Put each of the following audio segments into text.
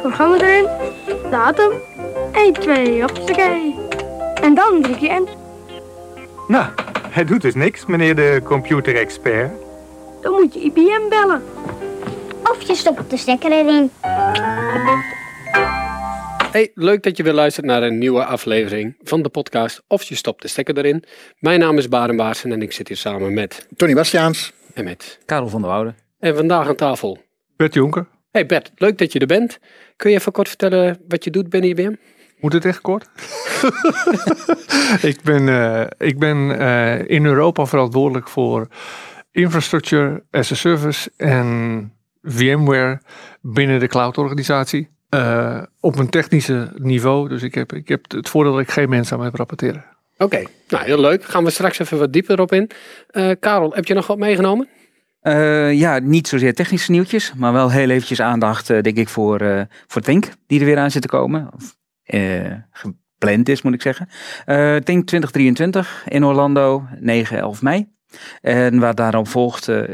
programma erin, datum, 1, 2, hoppakee. En dan druk je in. Nou, hij doet dus niks, meneer de computerexpert. Dan moet je IBM bellen. Of je stopt de stekker erin. Hey, leuk dat je weer luistert naar een nieuwe aflevering van de podcast Of je stopt de stekker erin. Mijn naam is Baren Baarsen en ik zit hier samen met Tony Bastiaans. en met. Karel van der Woude. En vandaag aan tafel. Bert Jonker. Hey Bert, leuk dat je er bent. Kun je even kort vertellen wat je doet binnen IBM? Moet het echt kort? ik ben, eh, ik ben eh, in Europa verantwoordelijk voor infrastructure as a service en VMware binnen de cloud-organisatie. Eh, op een technische niveau. Dus ik heb, ik heb het voordeel dat ik geen mensen aan me heb rapporteren. Oké, nou heel leuk. Gaan we straks even wat dieper op in. Karel, heb je nog wat meegenomen? Eh, ja, niet zozeer technische nieuwtjes, maar wel heel eventjes aandacht, eh, denk ik, voor, eh voor Twink, die er weer aan zit te komen. Of, gepland is, moet ik zeggen. Twink 2023 in Orlando, 9, 11 mei. En wat daarop volgt, eh,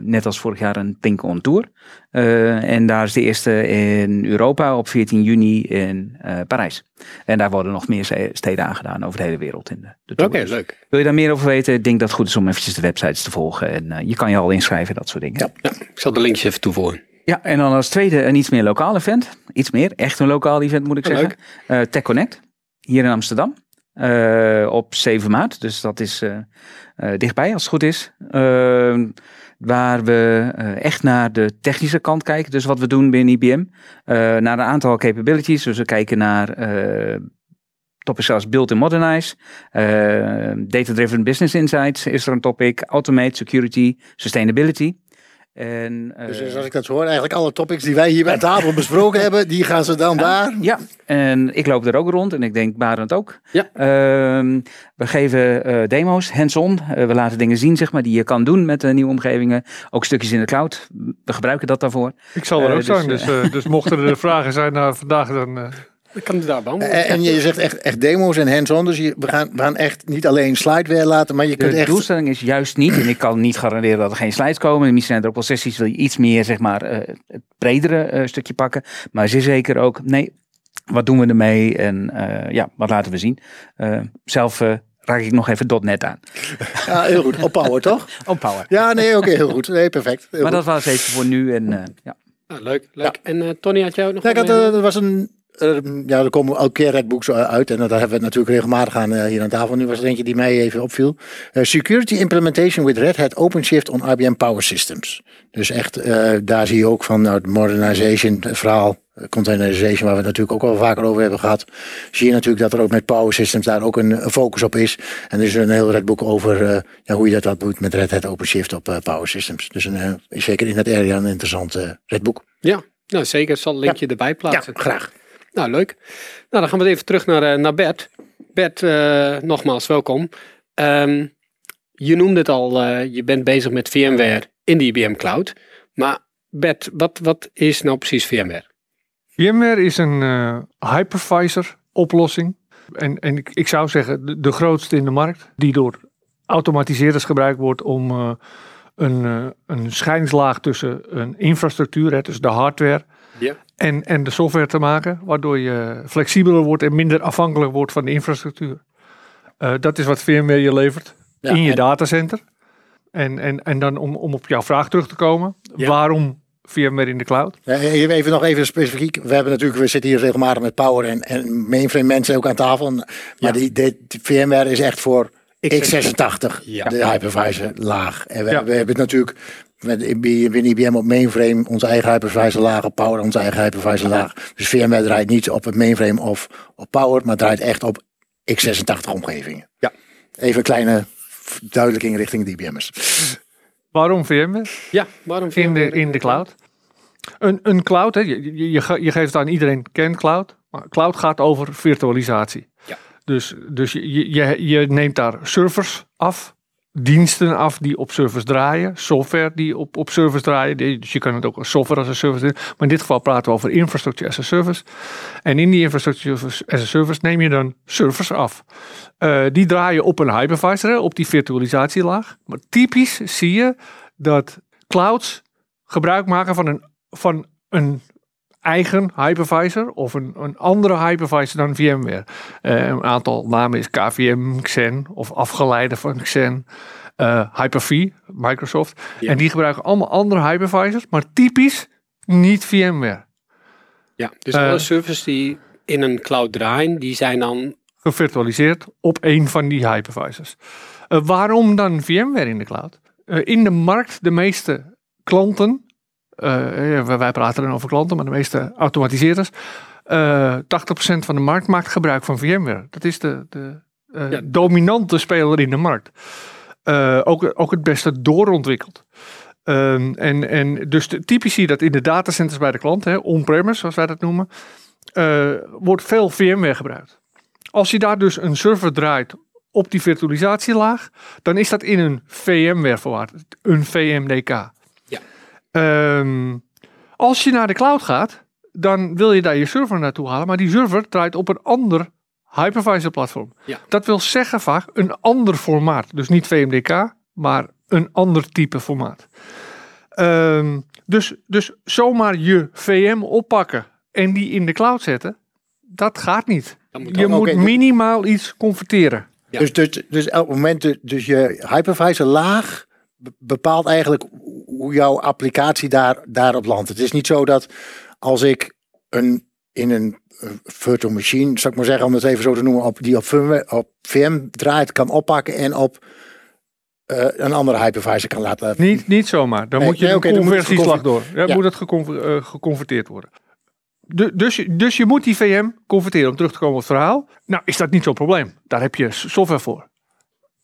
net als vorig jaar, een Think on Tour. Eh, en daar is de eerste in Europa op 14 juni in eh, Parijs. En daar worden nog meer ste- steden aangedaan over de hele wereld in de, de Oké, tour. Dus leuk. Wil je daar meer over weten? Ik denk dat het goed is om eventjes de websites te volgen. En je kan je al inschrijven, dat soort dingen. Ja. Ja, ik zal de linkjes even toevoegen. Ja, en dan als tweede een iets meer lokaal event. Iets meer, echt een lokaal event moet ik Oh, zeggen. Eh Tech Connect, hier in Amsterdam. Eh, op 7 maart, dus dat is eh, eh, dichtbij als het goed is. Eh, waar we echt naar de technische kant kijken. Dus wat we doen binnen IBM. naar een aantal capabilities. Dus we kijken naar topics zoals Build and Modernize. Data-driven Business Insights is er een topic. Automate, Security, Sustainability. En, eh, Dus als ik dat zo hoor, eigenlijk alle topics die wij hier aan tafel besproken hebben, die gaan ze dan daar. Ja, en ik loop er ook rond en ik denk Barend ook. Ja. Ehm, we geven eh, demo's, hands-on. Eh, we laten dingen zien zeg maar, die je kan doen met de nieuwe omgevingen. Ook stukjes in de cloud. We gebruiken dat daarvoor. Ik zal er Eh, ook dus, zijn, dus, eh, dus mochten er vragen zijn naar vandaag, dan... eh, Ik kan daar beantwoorden. En, en je zegt echt, echt demo's en hands-on. Dus je, we, gaan, we gaan echt niet alleen slideware laten, maar je kunt De echt... doelstelling is juist niet, en ik kan niet garanderen dat er geen slides komen. Misschien zijn er ook wel sessies, wil je iets meer zeg maar, eh, het bredere eh, stukje pakken. Maar zeer zeker ook, nee, wat doen we ermee en eh, ja, wat laten we zien. Eh, zelf eh, raak ik nog even .NET aan. Ja, heel goed. Op power, toch? Op Power. Ja, nee, oké, heel goed. Nee, perfect. Heel Maar goed. dat was even voor nu en eh, ja. Nou, leuk, leuk. En eh, Tony, had jij ook nog Ja, ik had, eh, er was een... eh, ja, er komen elke keer Redbooks uit en daar hebben we het natuurlijk regelmatig aan eh, hier aan tafel. Nu was er eentje die mij even opviel. Eh, Security Implementation with Red Hat OpenShift on IBM Power Systems. Dus echt, eh, daar zie je ook van nou, het modernization verhaal, eh, containerization, waar we het natuurlijk ook al vaker over hebben gehad. Zie je natuurlijk dat er ook met Power Systems daar ook een, een focus op is. En er is een heel Redbook over eh, ja, hoe je dat, doet met Red Hat OpenShift op eh, Power Systems. Dus een, eh, zeker in dat area een interessant eh Redbook. Ja, nou zeker. Ik zal een linkje erbij Ja, plaatsen. graag. Nou, leuk. Nou, dan gaan we even terug naar, eh, naar Bert. Bert, eh, nogmaals welkom. Ehm, je noemde het al, eh, je bent bezig met VMware in de IBM Cloud. Maar Bert, wat, wat is nou precies VMware? VMware is een hypervisor oplossing. En, en ik, ik zou zeggen de, grootste in de markt. Die door automatiseerders gebruikt wordt om een, eh, een scheidingslaag tussen een infrastructuur, dus de hardware, Ja. en, en de software te maken. Waardoor je flexibeler wordt en minder afhankelijk wordt van de infrastructuur. Eh, dat is wat VMware je levert Ja, in je en- datacenter. En, en, en dan om, om op jouw vraag terug te komen. Ja. Waarom VMware in de cloud? Even even nog even specifiek. We hebben natuurlijk, we zitten hier regelmatig met Power en, en mainframe mensen ook aan tafel. Maar Ja. die, die, die VMware is echt voor x86, Ja. de hypervisor laag. En we, Ja. we hebben het natuurlijk met binnen IBM op mainframe onze eigen hypervisor laag, op Power onze eigen hypervisor laag. Dus VMware draait niet op het mainframe of op Power, maar draait echt op x86 omgevingen. Ja. Even een kleine duidelijking richting de IBM'ers. Waarom VMware? Ja, waarom in de, VMware in de cloud. Een, een cloud, hè, je, je, je ge- je geeft het aan iedereen kent cloud. Maar cloud gaat over virtualisatie. Ja. Dus, dus je, je, je neemt daar servers af, diensten af die op servers draaien, software die op, op servers draaien. Dus je kan het ook als software als een service doen. Maar in dit geval praten we over infrastructure as a service. En in die infrastructure as a service neem je dan servers af. Eh, die draaien op een hypervisor, op die virtualisatielaag. Maar typisch zie je dat clouds gebruik maken van een, van een eigen hypervisor of een, een andere hypervisor dan VMware. Eh, een aantal namen is KVM, Xen of afgeleide van Xen. eh Hyper-V, Microsoft. Ja. En die gebruiken allemaal andere hypervisors, maar typisch niet VMware. Ja, dus Eh, alle servers die in een cloud draaien, die zijn dan... gevirtualiseerd op een van die hypervisors. Waarom dan VMware in de cloud? In de markt, de meeste klanten, wij wij praten dan over klanten, maar de meeste automatiseerders, eh 80% van de markt maakt gebruik van VMware. Dat is de, de eh, Ja. dominante speler in de markt. Eh, ook, ook het beste doorontwikkeld. Ehm, en, en dus de, typisch zie je dat in de datacenters bij de klant, on-premise zoals wij dat noemen, eh, wordt veel VMware gebruikt. Als je daar dus een server draait op die virtualisatielaag, dan is dat in een VMware verwaard, een VMDK. Ehm, als je naar de cloud gaat, dan wil je daar je server naartoe halen, maar die server draait op een ander hypervisor platform. Ja. Dat wil zeggen vaak een ander formaat. Dus niet VMDK, maar een ander type formaat. Ehm, dus, dus zomaar je VM oppakken en die in de cloud zetten, dat gaat niet. Moet Je moet dus- minimaal iets converteren. Ja. Dus, dus, dus elk moment, de- dus je hypervisor laag be- bepaalt eigenlijk hoe jouw applicatie daar, daarop landt. Het is niet zo dat als ik een, in een eh, virtual machine, zou ik maar zeggen, om het even zo te noemen, op, die op VM, op VM draait, kan oppakken en op eh, een andere hypervisor kan laten. Niet, niet zomaar. Dan Nee, moet je nee, dan het conversieslag door. Ja, Ja. moet het geconver- eh, geconverteerd worden. Du- dus, je- dus je moet die VM converteren om terug te komen op het verhaal. Nou, is dat niet zo'n probleem. Daar heb je software voor.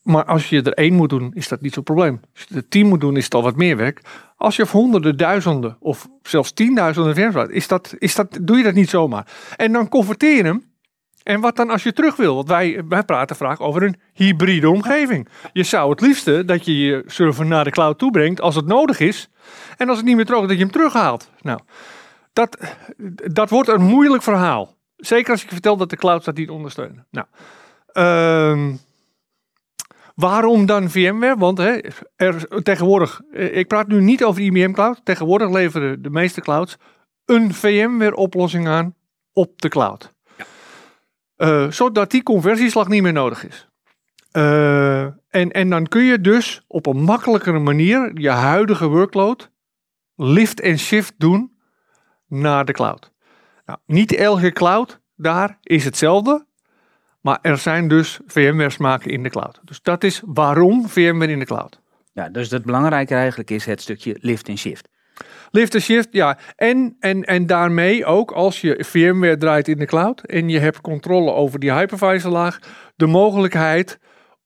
Maar als je er één moet doen, is dat niet zo'n probleem. Als je er tien moet doen, is het al wat meer werk. Als je honderden, duizenden of zelfs tienduizenden VM's laat, is dat, is dat, doe je dat niet zomaar. En dan converteer hem. En wat dan als je terug wil? Want wij, wij praten vaak over een hybride omgeving. Je zou het liefste dat je je server naar de cloud toebrengt als het nodig is. En als het niet meer terug, dat je hem terughaalt. Nou, dat, dat wordt een moeilijk verhaal. Zeker als ik vertel dat de clouds dat niet ondersteunen. Nou, ehm, waarom dan VMware? Want hè, er, tegenwoordig, eh, ik praat nu niet over de IBM Cloud. Tegenwoordig leveren de meeste clouds een VMware oplossing aan op de cloud. Eh, zodat die conversieslag niet meer nodig is. Eh, en, en dan kun je dus op een makkelijkere manier je huidige workload lift en shift doen naar de cloud. Nou, niet elke cloud daar is hetzelfde, maar er zijn dus VMware's maken in de cloud. Dus dat is waarom VMware in de cloud. Ja, dus het belangrijke eigenlijk is het stukje lift en shift. Lift en shift, ja. En, en, en daarmee ook als je VMware draait in de cloud en je hebt controle over die hypervisor laag, de mogelijkheid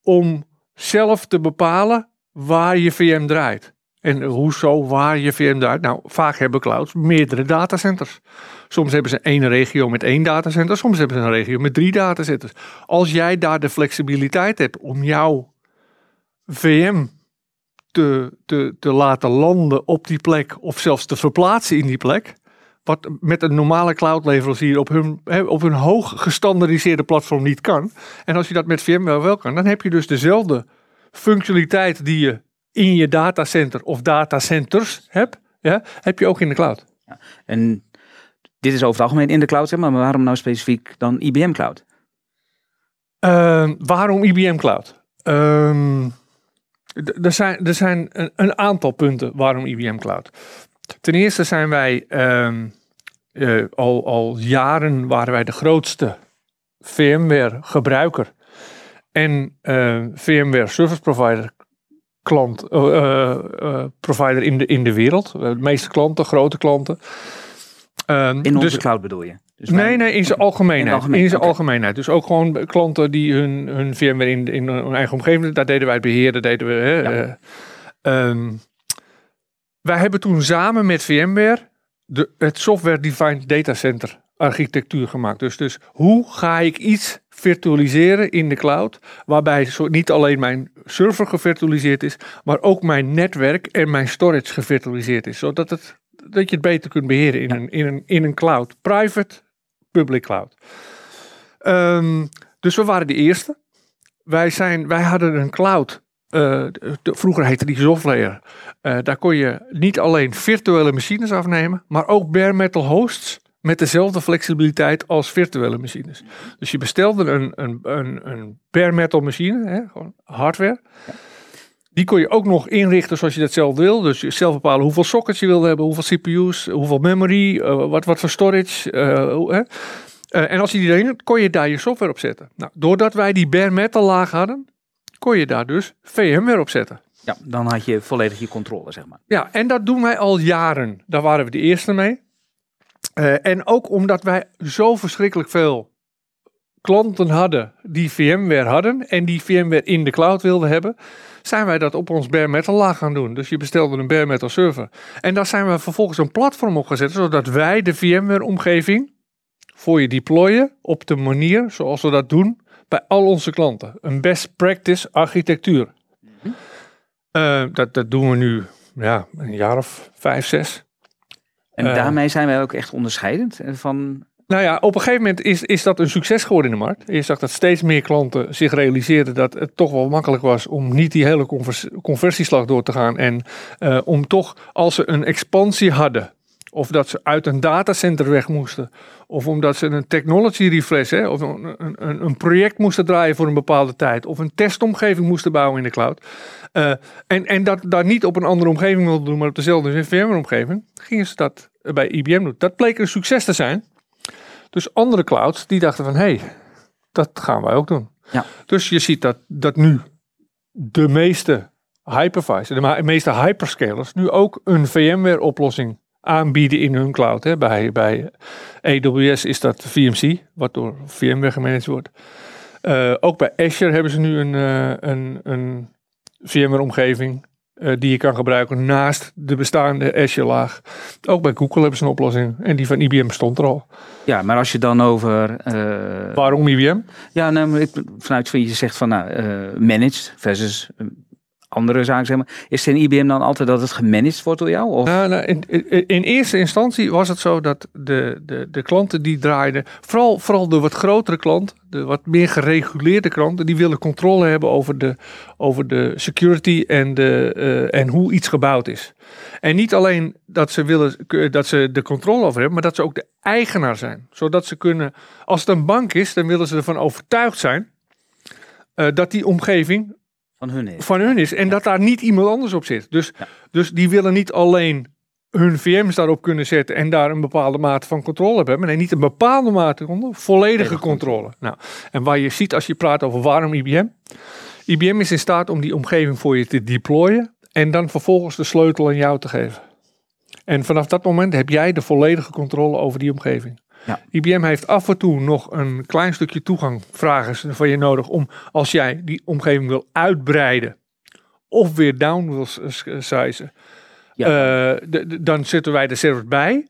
om zelf te bepalen waar je VM draait. En hoezo, waar je VM draait. Nou, vaak hebben clouds meerdere datacenters. Soms hebben ze één regio met één datacenter, soms hebben ze een regio met drie datacenters. Als jij daar de flexibiliteit hebt om jouw VM te, te, te laten landen op die plek of zelfs te verplaatsen in die plek. Wat met een normale cloud leverancier op hun, op hun hoog gestandardiseerde platform niet kan. En als je dat met VMware wel kan, dan heb je dus dezelfde functionaliteit die je in je datacenter of datacenters hebt, ja, heb je ook in de cloud. En dit is over het algemeen in de cloud, zeg maar, maar waarom nou specifiek dan IBM Cloud? Ehm, waarom IBM Cloud? Ehm, er zijn, er zijn een, een aantal punten waarom IBM Cloud. Ten eerste zijn wij ehm, eh, al, al jaren waren wij de grootste VMware gebruiker en eh, VMware service provider klant, eh, eh, eh, provider in de, in de wereld. De meeste klanten, grote klanten. Ehm, In onze dus- cloud bedoel je? Dus wij- Nee, nee, in zijn algemeenheid. In In, zijn algemeenheid. Dus ook gewoon klanten die hun, hun VMware in, in hun eigen omgeving, daar deden wij het beheer, dat deden we. Hè, Ja. eh, ehm, wij hebben toen samen met VMware de, het Software Defined Data Center architectuur gemaakt. Dus, dus hoe ga ik iets virtualiseren in de cloud, waarbij zo niet alleen mijn server gevirtualiseerd is, maar ook mijn netwerk en mijn storage gevirtualiseerd is, zodat het, dat je het beter kunt beheren in, een, in, een, in een cloud. Private, public cloud. Ehm, dus we waren de eerste. Wij, zijn, wij hadden een cloud. eh, de- vroeger heette die software. Eh, daar kon je niet alleen virtuele machines afnemen, maar ook bare metal hosts met dezelfde flexibiliteit als virtuele machines. Dus je bestelde een, een, een, een bare metal machine, hè, gewoon hardware. Die kon je ook nog inrichten zoals je dat zelf wil. Dus je zelf bepalen hoeveel sockets je wil hebben, hoeveel CPU's, hoeveel memory, eh, wat, wat voor storage. eh. Eh, en als je die erin kon je daar je software op zetten. Nou, doordat wij die bare metal laag hadden, kon je daar dus VMware op zetten. Ja, dan had je volledig je controle, zeg maar. Ja, en dat doen wij al jaren. Daar waren we de eerste mee. Eh, en ook omdat wij zo verschrikkelijk veel klanten hadden die VMware hadden en die VMware in de cloud wilden hebben, zijn wij dat op ons bare metal laag gaan doen. Dus je bestelde een bare metal server. En daar zijn we vervolgens een platform op gezet, zodat wij de VMware omgeving voor je deployen op de manier zoals we dat doen bij al onze klanten. Een best practice architectuur. Eh, dat, dat doen we nu ja, een jaar of vijf, zes. En Eh. daarmee zijn wij ook echt onderscheidend van... Nou ja, op een gegeven moment is, is dat een succes geworden in de markt. Je zag dat steeds meer klanten zich realiseerden dat het toch wel makkelijk was om niet die hele convers- conversieslag door te gaan. En eh, om toch, als ze een expansie hadden, of dat ze uit een datacenter weg moesten, of omdat ze een technology refresh, hè, of een, een, een- project moesten draaien voor een bepaalde tijd, of een testomgeving moesten bouwen in de cloud. eh, en, en dat daar niet op een andere omgeving wilden doen, maar op dezelfde VMware-omgeving, gingen ze dat bij IBM doen. Dat bleek een succes te zijn. Dus andere clouds die dachten van, hé, hey, dat gaan wij ook doen. Ja. Dus je ziet dat, dat nu de meeste hypervisors, de meeste hyperscalers, nu ook een VMware oplossing aanbieden in hun cloud. Hè. Bij, bij AWS is dat VMC, wat door VMware gemanaged wordt. Eh, ook bij Azure hebben ze nu een, eh, een, een VMware omgeving eh, die je kan gebruiken naast de bestaande Azure laag. Ook bij Google hebben ze een oplossing en die van IBM stond er al. Ja, maar als je dan over... Waarom IBM? Ja, nou, ik, vanuit je zegt van nou, managed versus andere zaken, zeg maar. Is in IBM dan altijd dat het gemanaged wordt door jou? Nou, nou, in eerste instantie was het zo dat de, de, de klanten die draaiden, vooral, vooral de wat grotere klant, de wat meer gereguleerde klanten, die willen controle hebben over de, over de security en, de, eh, en hoe iets gebouwd is. En niet alleen dat ze willen dat ze de controle over hebben, maar dat ze ook de eigenaar zijn. Zodat ze kunnen, als het een bank is, dan willen ze ervan overtuigd zijn eh, dat die omgeving Van hun is. van hun is. En dat daar niet iemand anders op zit. Dus, Ja. dus die willen niet alleen hun VM's daarop kunnen zetten en daar een bepaalde mate van controle hebben. Nee, niet een bepaalde mate van volledige Volledige controle. Nou, en waar je ziet als je praat over waarom IBM. IBM is in staat om die omgeving voor je te deployen en dan vervolgens de sleutel aan jou te geven. En vanaf dat moment heb jij de volledige controle over die omgeving. Ja. IBM heeft af en toe nog een klein stukje toegang, vragen van je nodig om als jij die omgeving wil uitbreiden of weer down wil sizen, Ja. eh, de- de- dan zetten wij de servers bij.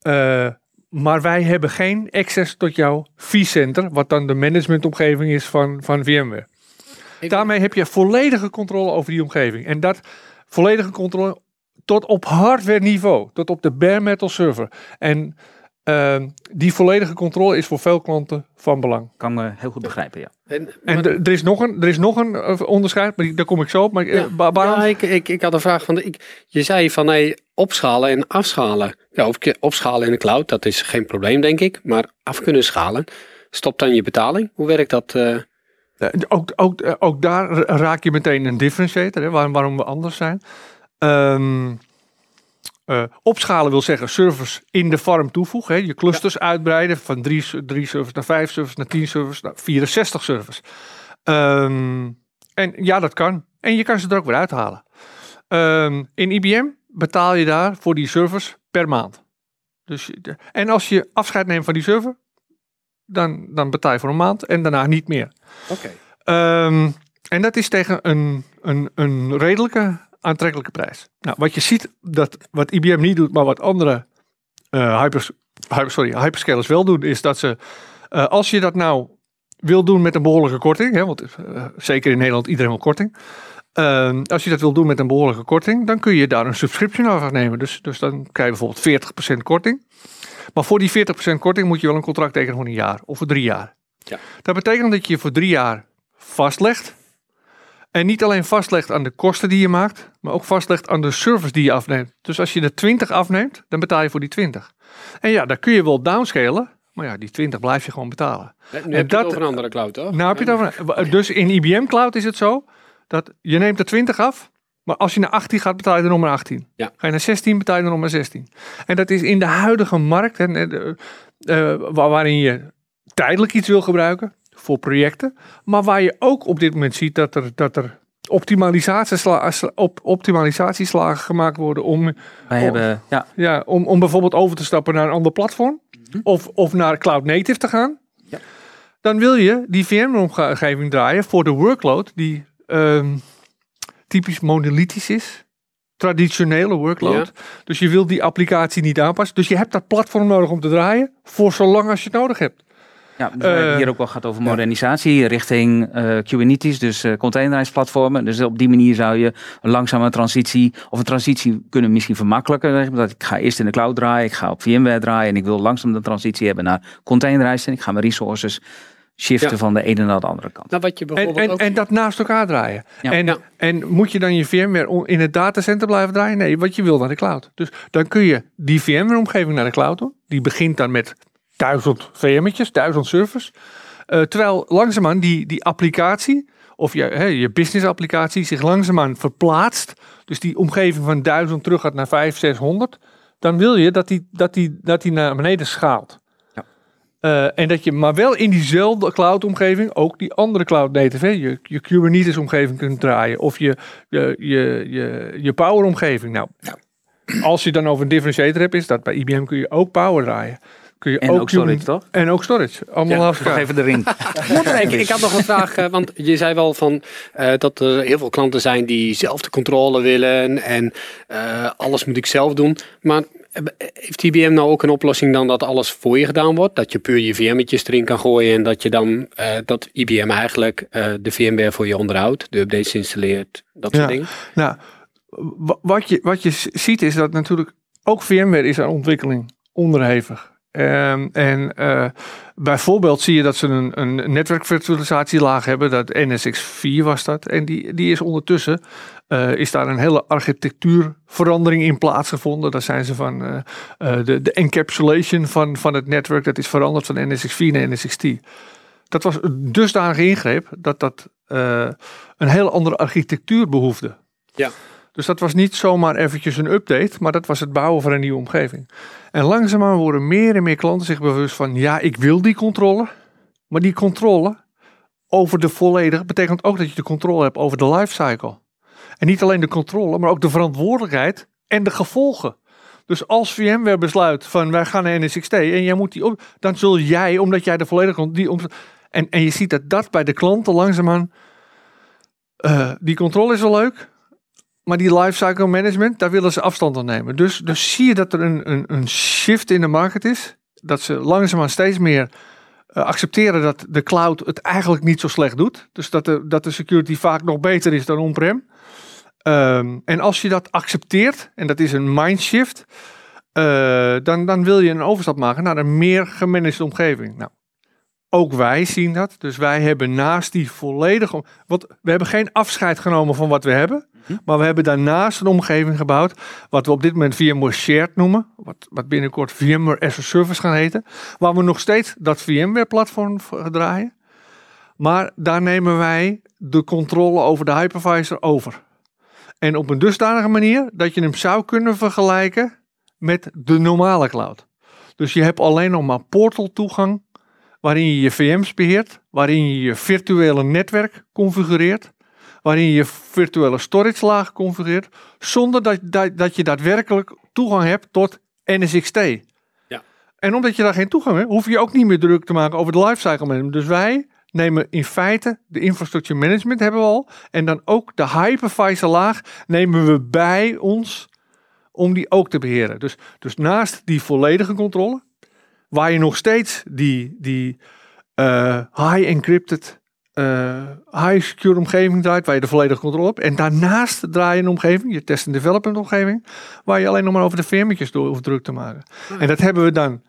Eh, maar wij hebben geen access tot jouw vCenter, wat dan de managementomgeving is van, van VMware. Ik- Daarmee heb je volledige controle over die omgeving. En dat volledige controle tot op hardware niveau, tot op de bare metal server. En ehm, die volledige controle is voor veel klanten van belang. Kan me heel goed begrijpen, ja. En, En maar- er is nog een, er is nog een eh, onderscheid, maar die, daar kom ik zo op. Maar, eh, Ja, ba- waarom- ja, ik, ik, ik had een vraag van. de- Ik, je zei van hey, opschalen en afschalen. Ja, of opschalen in de cloud, dat is geen probleem, denk ik. Maar af kunnen schalen, stopt dan je betaling? Hoe werkt dat? eh? Ook, ook, ook daar ra- raak je meteen een differentiator, hè, waarom, waarom we anders zijn. Ehm, eh, opschalen wil zeggen servers in de farm toevoegen. Hè, je clusters uitbreiden van drie, drie servers naar vijf servers, naar 10 servers, naar 64 servers. Ehm, en ja, dat kan. En je kan ze er ook weer uithalen. Ehm, in IBM betaal je daar voor die servers per maand. Dus, en als je afscheid neemt van die server, dan, dan betaal je voor een maand en daarna niet meer. Oké. Ehm, en dat is tegen een, een, een redelijke aantrekkelijke prijs. Nou, wat je ziet, dat wat IBM niet doet, maar wat andere eh, hypers, hyper, sorry, hyperscalers wel doen, is dat ze, eh, als je dat nou wil doen met een behoorlijke korting, hè, want eh, zeker in Nederland iedereen wil korting. Als je dat wil doen met een behoorlijke korting, dan kun je daar een subscription aan nemen. Dus, dus dan krijg je bijvoorbeeld 40% korting. Maar voor die 40% korting moet je wel een contract tekenen voor een jaar of voor drie jaar. Ja. Dat betekent dat je voor drie jaar vastlegt. En niet alleen vastlegt aan de kosten die je maakt, maar ook vastlegt aan de service die je afneemt. Dus als je er 20 afneemt, dan betaal je voor die 20. En ja, dan kun je wel downscalen, maar ja, die 20 blijf je gewoon betalen. Nu En heb je dat- over een andere cloud, toch? Nou heb je het over. Dus in IBM Cloud is het zo dat je neemt er 20 af, maar als je naar 18 gaat, betaal je er nog maar 18. Ja. Ga je naar 16, betaal je er nog maar 16. En dat is in de huidige markt, en, eh, eh, waar- waarin je tijdelijk iets wil gebruiken voor projecten, maar waar je ook op dit moment ziet dat er, dat er optimalisatiesla- op, optimalisatieslagen gemaakt worden om, Wij hebben, ja, ja, om, om bijvoorbeeld over te stappen naar een ander platform. Of, of naar cloud native te gaan. Ja. Dan wil je die VM-omgeving draaien voor de workload die ehm, typisch monolithisch is. Traditionele workload. Dus je wil die applicatie niet aanpassen. Dus je hebt dat platform nodig om te draaien. Voor zolang als je het nodig hebt. Ja, dus we hebben Eh, hier ook wel gehad over modernisatie richting eh Kubernetes, dus uh, containerized-platformen. Dus op die manier zou je een langzame transitie, of een transitie kunnen misschien vermakkelijken. Dat ik ga eerst in de cloud draaien, ik ga op VMware draaien en ik wil langzaam de transitie hebben naar containerized. En ik ga mijn resources shiften Ja. van de ene naar de andere kant. Nou, wat je En, bijvoorbeeld en, ook... en dat naast elkaar draaien. Ja. En, Ja. en moet je dan je VMware in het datacenter blijven draaien? Nee, wat je wil naar de cloud. Dus dan kun je die VMware-omgeving naar de cloud doen. Die begint dan met duizend VM'tjes, duizend servers. Eh, terwijl langzaamaan die, die applicatie, of je, hè, je business-applicatie, zich langzaamaan verplaatst. Dus die omgeving van duizend terug gaat naar 500, 600. Dan wil je dat die, dat die, dat die naar beneden schaalt. Ja. Eh, en dat je maar wel in diezelfde cloud-omgeving ook die andere cloud native, hè, je, je Kubernetes-omgeving kunt draaien. Of je, je, je, je, je Power-omgeving. Nou, als je dan over een differentiator hebt, is dat bij IBM kun je ook Power draaien. Kun je En ook storage, toch? En ook storage. Allemaal Ja, elkaar. even de ring. Ja, ik, ik had nog een vraag, eh, want je zei wel van eh, dat er heel veel klanten zijn die zelf de controle willen en eh, alles moet ik zelf doen. Maar heeft IBM nou ook een oplossing dan dat alles voor je gedaan wordt? Dat je puur je VM'tjes erin kan gooien en dat je dan eh, dat IBM eigenlijk eh, de VMware voor je onderhoudt, de updates installeert, dat soort Ja. dingen? Nou, wa- wat je, wat je ziet is dat natuurlijk ook VMware is aan ontwikkeling onderhevig. Ehm, en eh, bijvoorbeeld zie je dat ze een, een netwerkvirtualisatielaag hebben, dat NSX4 was dat. En die, die is ondertussen, eh, is daar een hele architectuurverandering in plaatsgevonden. Daar zijn ze van, eh, de, de encapsulation van, van het netwerk, dat is veranderd van NSX4 naar NSX10. Dat was een dusdanige ingreep dat dat een hele andere architectuur behoefde. Ja. Dus dat was niet zomaar eventjes een update, maar dat was het bouwen van een nieuwe omgeving. En langzaamaan worden meer en meer klanten zich bewust van, ja, ik wil die controle, maar die controle over de volledige betekent ook dat je de controle hebt over de lifecycle. En niet alleen de controle, maar ook de verantwoordelijkheid en de gevolgen. Dus als VMware besluit van wij gaan naar NSXT en jij moet die op, dan zul jij, omdat jij de volledige die om, en, en je ziet dat dat bij de klanten langzaamaan, eh die controle is wel leuk, maar die lifecycle management, daar willen ze afstand van nemen. Dus, dus zie je dat er een, een, een shift in de markt is. Dat ze langzaamaan steeds meer eh, accepteren dat de cloud het eigenlijk niet zo slecht doet. Dus dat de, dat de security vaak nog beter is dan on-prem. Ehm, en als je dat accepteert, en dat is een mindshift, eh dan, dan wil je een overstap maken naar een meer gemanaged omgeving. Nou, ook wij zien dat. Dus wij hebben naast die volledige. Want we hebben geen afscheid genomen van wat we hebben. Maar we hebben daarnaast een omgeving gebouwd. Wat we op dit moment VMware Shared noemen. Wat, wat binnenkort VMware as a Service gaan heten. Waar we nog steeds dat VMware-platform draaien. Maar daar nemen wij de controle over de hypervisor over. En op een dusdanige manier dat je hem zou kunnen vergelijken met de normale cloud. Dus je hebt alleen nog maar portal toegang waarin je je VM's beheert, waarin je je virtuele netwerk configureert, waarin je je virtuele storage laag configureert, zonder dat, dat, dat je daadwerkelijk toegang hebt tot NSXT. Ja. En omdat je daar geen toegang hebt, hoef je ook niet meer druk te maken over de lifecycle management. Dus wij nemen in feite de infrastructure management hebben we al, en dan ook de hypervisor laag nemen we bij ons om die ook te beheren. Dus, dus naast die volledige controle, waar je nog steeds die, die eh, high encrypted, eh, high secure omgeving draait, waar je de volledige controle hebt. En daarnaast draai je een omgeving, je test en development omgeving, waar je alleen nog maar over de firmetjes door hoeft druk te maken. En dat hebben we dan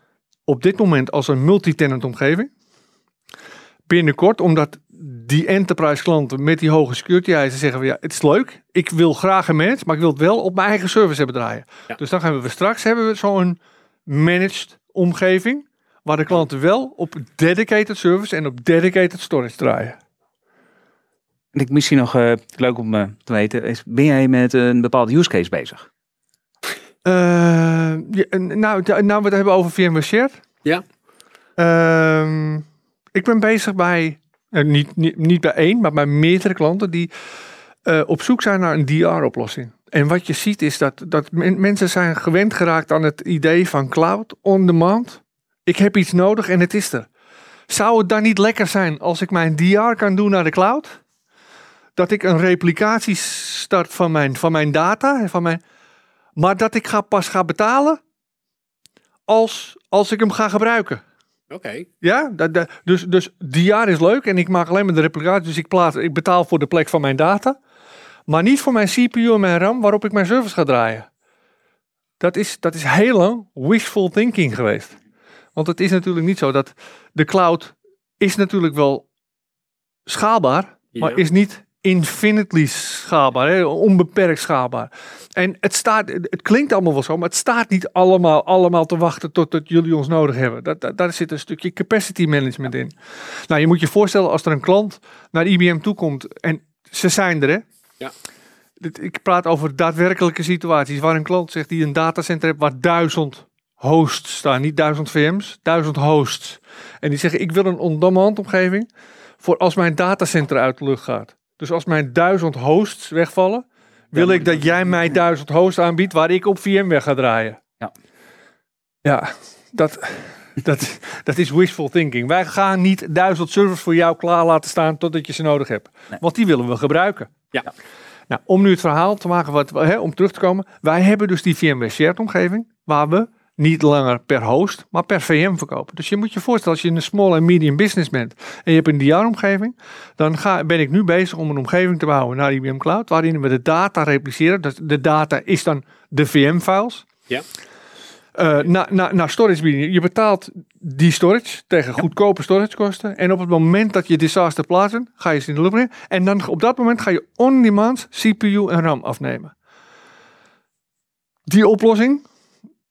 op dit moment als een multi-tenant omgeving. Binnenkort, omdat die enterprise klanten met die hoge security eisen zeggen we ja, het is leuk. Ik wil graag een managed, maar ik wil het wel op mijn eigen service hebben draaien. Ja. Dus dan gaan we straks hebben we zo'n managed omgeving waar de klanten wel op dedicated service en op dedicated storage draaien. En ik misschien nog eh, leuk om eh, te weten, is, ben jij met een bepaalde use case bezig? Eh, ja, en nou, nou, we het hebben over VMware Shared. Ja. Ehm, ik ben bezig bij, niet, niet, niet bij één, maar bij meerdere klanten die eh, op zoek zijn naar een DR-oplossing. En wat je ziet is dat, dat men- mensen zijn gewend geraakt aan het idee van cloud on demand. Ik heb iets nodig en het is er. Zou het dan niet lekker zijn als ik mijn DR kan doen naar de cloud? Dat ik een replicatie start van mijn, van mijn data, van mijn, maar dat ik ga, pas ga betalen als, als ik hem ga gebruiken. Oké. Ja, dat, dat- dus, dus jaar is leuk en ik maak alleen maar de replicatie. Dus ik, plaats, ik betaal voor de plek van mijn data. Maar niet voor mijn CPU en mijn RAM waarop ik mijn service ga draaien. Dat is, dat is heel lang wishful thinking geweest. Want het is natuurlijk niet zo dat de cloud is natuurlijk wel schaalbaar, maar is niet infinitely schaalbaar, hè? onbeperkt schaalbaar. En het, staat, het klinkt allemaal wel zo, maar het staat niet allemaal, allemaal te wachten totdat jullie ons nodig hebben. Dat, dat, daar zit een stukje capacity management in. Nou, je moet je voorstellen als er een klant naar IBM toe komt en ze zijn er, hè? Ja. Ik praat over daadwerkelijke situaties waar een klant zegt die een datacenter heeft waar duizend hosts staan, niet duizend VM's, duizend hosts. En die zeggen ik wil een on-demand omgeving voor als mijn datacenter uit de lucht gaat. Dus als mijn duizend hosts wegvallen, wil ik dat jij mij duizend hosts aanbiedt waar ik op VMware ga draaien. Ja. Ja, dat, dat, dat is wishful thinking. Wij gaan niet duizend servers voor jou klaar laten staan totdat je ze nodig hebt. Nee. Want die willen we gebruiken. Ja. Nou, om nu het verhaal te maken, wat, hè, om terug te komen. Wij hebben dus die VMware Shared omgeving, waar we niet langer per host, maar per VM verkopen. Dus je moet je voorstellen, als je een small en medium business bent en je hebt een DR-omgeving, dan ga, ben ik nu bezig om een omgeving te bouwen naar IBM Cloud, waarin we de data repliceren. Dus de data is dan de VM-files. Ja. Eh, naar na, naar storage bieden. Je betaalt die storage tegen goedkope storagekosten. En op het moment dat je disaster plaatst, ga je ze in de loop brengen. En dan op dat moment ga je on-demand CPU en RAM afnemen. Die oplossing,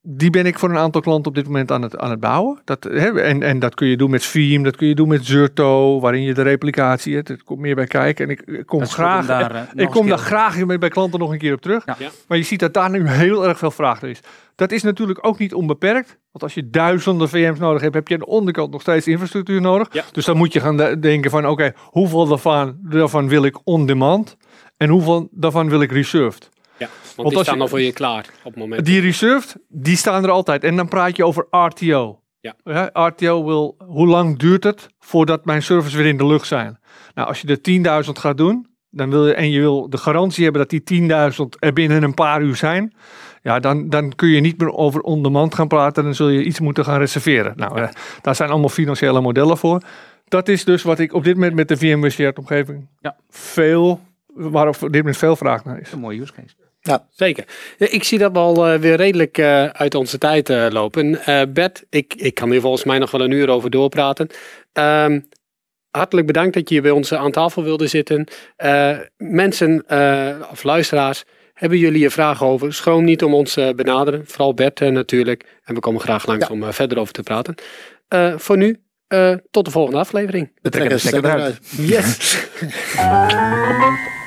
die ben ik voor een aantal klanten op dit moment aan het, aan het bouwen. Dat, hè, en, en dat kun je doen met Veeam, dat kun je doen met Zerto, waarin je de replicatie hebt. Er komt meer bij kijken. En ik, ik kom graag, daar, eh, ik eens kom daar graag bij, bij klanten nog een keer op terug. Ja. Ja. Maar je ziet dat daar nu heel erg veel vraag naar is. Dat is natuurlijk ook niet onbeperkt. Want als je duizenden VM's nodig hebt, heb je aan de onderkant nog steeds infrastructuur nodig. Ja. Dus dan moet je gaan de- denken van oké, hoeveel daarvan, daarvan wil ik on-demand? En hoeveel daarvan wil ik reserved? Ja, want, Want die als staan je- dan voor je klaar op het moment. Die reserved, die staan er altijd. En dan praat je over RTO. Ja. RTO wil, hoe lang duurt het voordat mijn servers weer in de lucht zijn? Nou, als je er 10.000 gaat doen, dan wil je, en je wil de garantie hebben dat die 10.000 er binnen een paar uur zijn, ja, dan, dan kun je niet meer over on-demand gaan praten. Dan zul je iets moeten gaan reserveren. Nou, eh, daar zijn allemaal financiële modellen voor. Dat is dus wat ik op dit moment met de VMware Shared omgeving Ja. veel, waar op dit moment veel vraag naar is. Een mooie use case. Zeker. Ja, ik zie dat we al eh, weer redelijk eh, uit onze tijd eh, lopen. Eh Bert, ik, ik kan hier volgens mij nog wel een uur over doorpraten. Ehm, hartelijk bedankt dat je hier bij ons aan tafel wilde zitten. Eh, mensen eh, of luisteraars, hebben jullie hier vragen over? Schroom niet om ons te benaderen. Vooral Bert natuurlijk. En we komen graag langs Ja. om verder over te praten. Eh, voor nu, eh, tot de volgende aflevering. We trekken de stekker stekker eruit. eruit. Yes!